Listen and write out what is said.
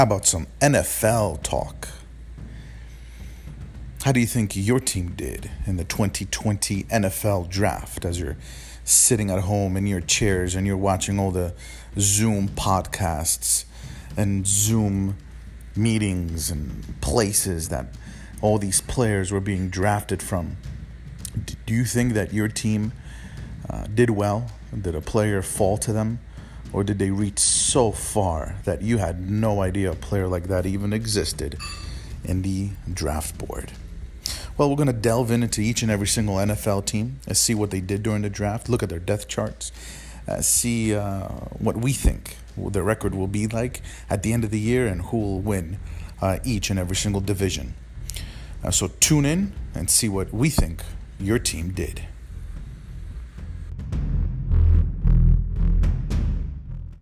How about some NFL talk? How do you think your team did in the 2020 NFL draft as you're sitting at home in your chairs and you're watching all the Zoom podcasts and Zoom meetings and places that all these players were being drafted from? Do you think that your team uh, did well? Did a player fall to them? Or did they reach so far that you had no idea a player like that even existed in the draft board? Well, we're going to delve into each and every single NFL team and see what they did during the draft, look at their depth charts, uh, see uh, what we think their record will be like at the end of the year and who will win uh, each and every single division. Uh, so tune in and see what we think your team did.